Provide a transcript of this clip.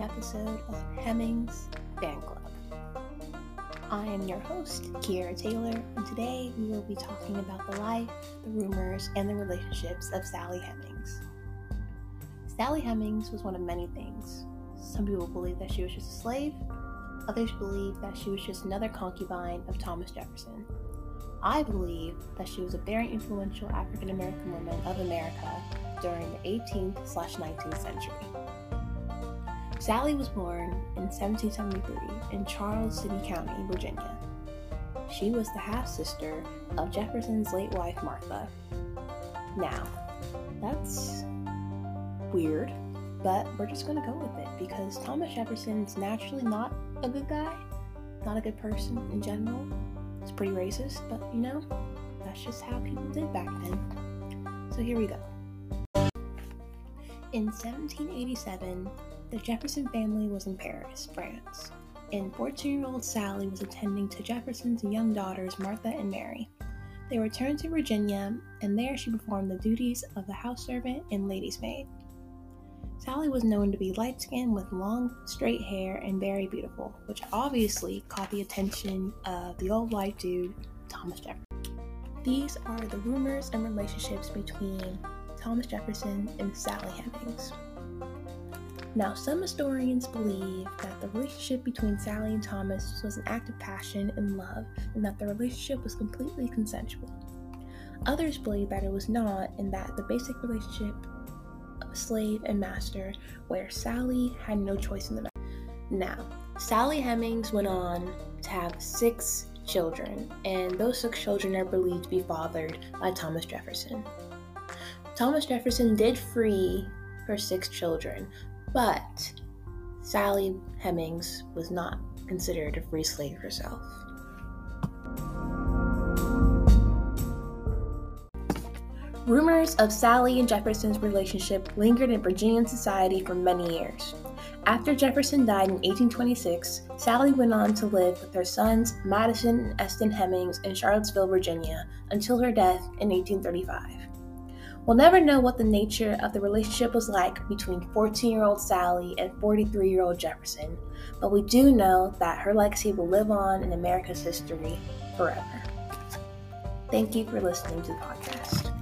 episode of Hemings Fan Club. I am your host, Kiera Taylor, and today we will be talking about the life, the rumors, and the relationships of Sally Hemings. Sally Hemings was one of many things. Some people believe that she was just a slave, others believe that she was just another concubine of Thomas Jefferson. I believe that she was a very influential African American woman of America during the 18th 19th century. Sally was born in 1773 in Charles City County, Virginia. She was the half sister of Jefferson's late wife, Martha. Now, that's weird, but we're just gonna go with it because Thomas Jefferson's naturally not a good guy, not a good person in general. It's pretty racist, but you know, that's just how people did back then. So here we go. In 1787, the Jefferson family was in Paris, France, and 14 year old Sally was attending to Jefferson's young daughters, Martha and Mary. They returned to Virginia, and there she performed the duties of the house servant and lady's maid. Sally was known to be light skinned with long, straight hair and very beautiful, which obviously caught the attention of the old white dude, Thomas Jefferson. These are the rumors and relationships between Thomas Jefferson and Sally Hemings. Now, some historians believe that the relationship between Sally and Thomas was an act of passion and love, and that the relationship was completely consensual. Others believe that it was not, and that the basic relationship of slave and master, where Sally had no choice in the matter. Now, Sally Hemings went on to have six children, and those six children are believed to be fathered by Thomas Jefferson. Thomas Jefferson did free her six children, but Sally Hemings was not considered a free slave herself. Rumors of Sally and Jefferson's relationship lingered in Virginian society for many years. After Jefferson died in 1826, Sally went on to live with her sons Madison and Eston Hemings in Charlottesville, Virginia, until her death in 1835. We'll never know what the nature of the relationship was like between 14 year old Sally and 43 year old Jefferson, but we do know that her legacy will live on in America's history forever. Thank you for listening to the podcast.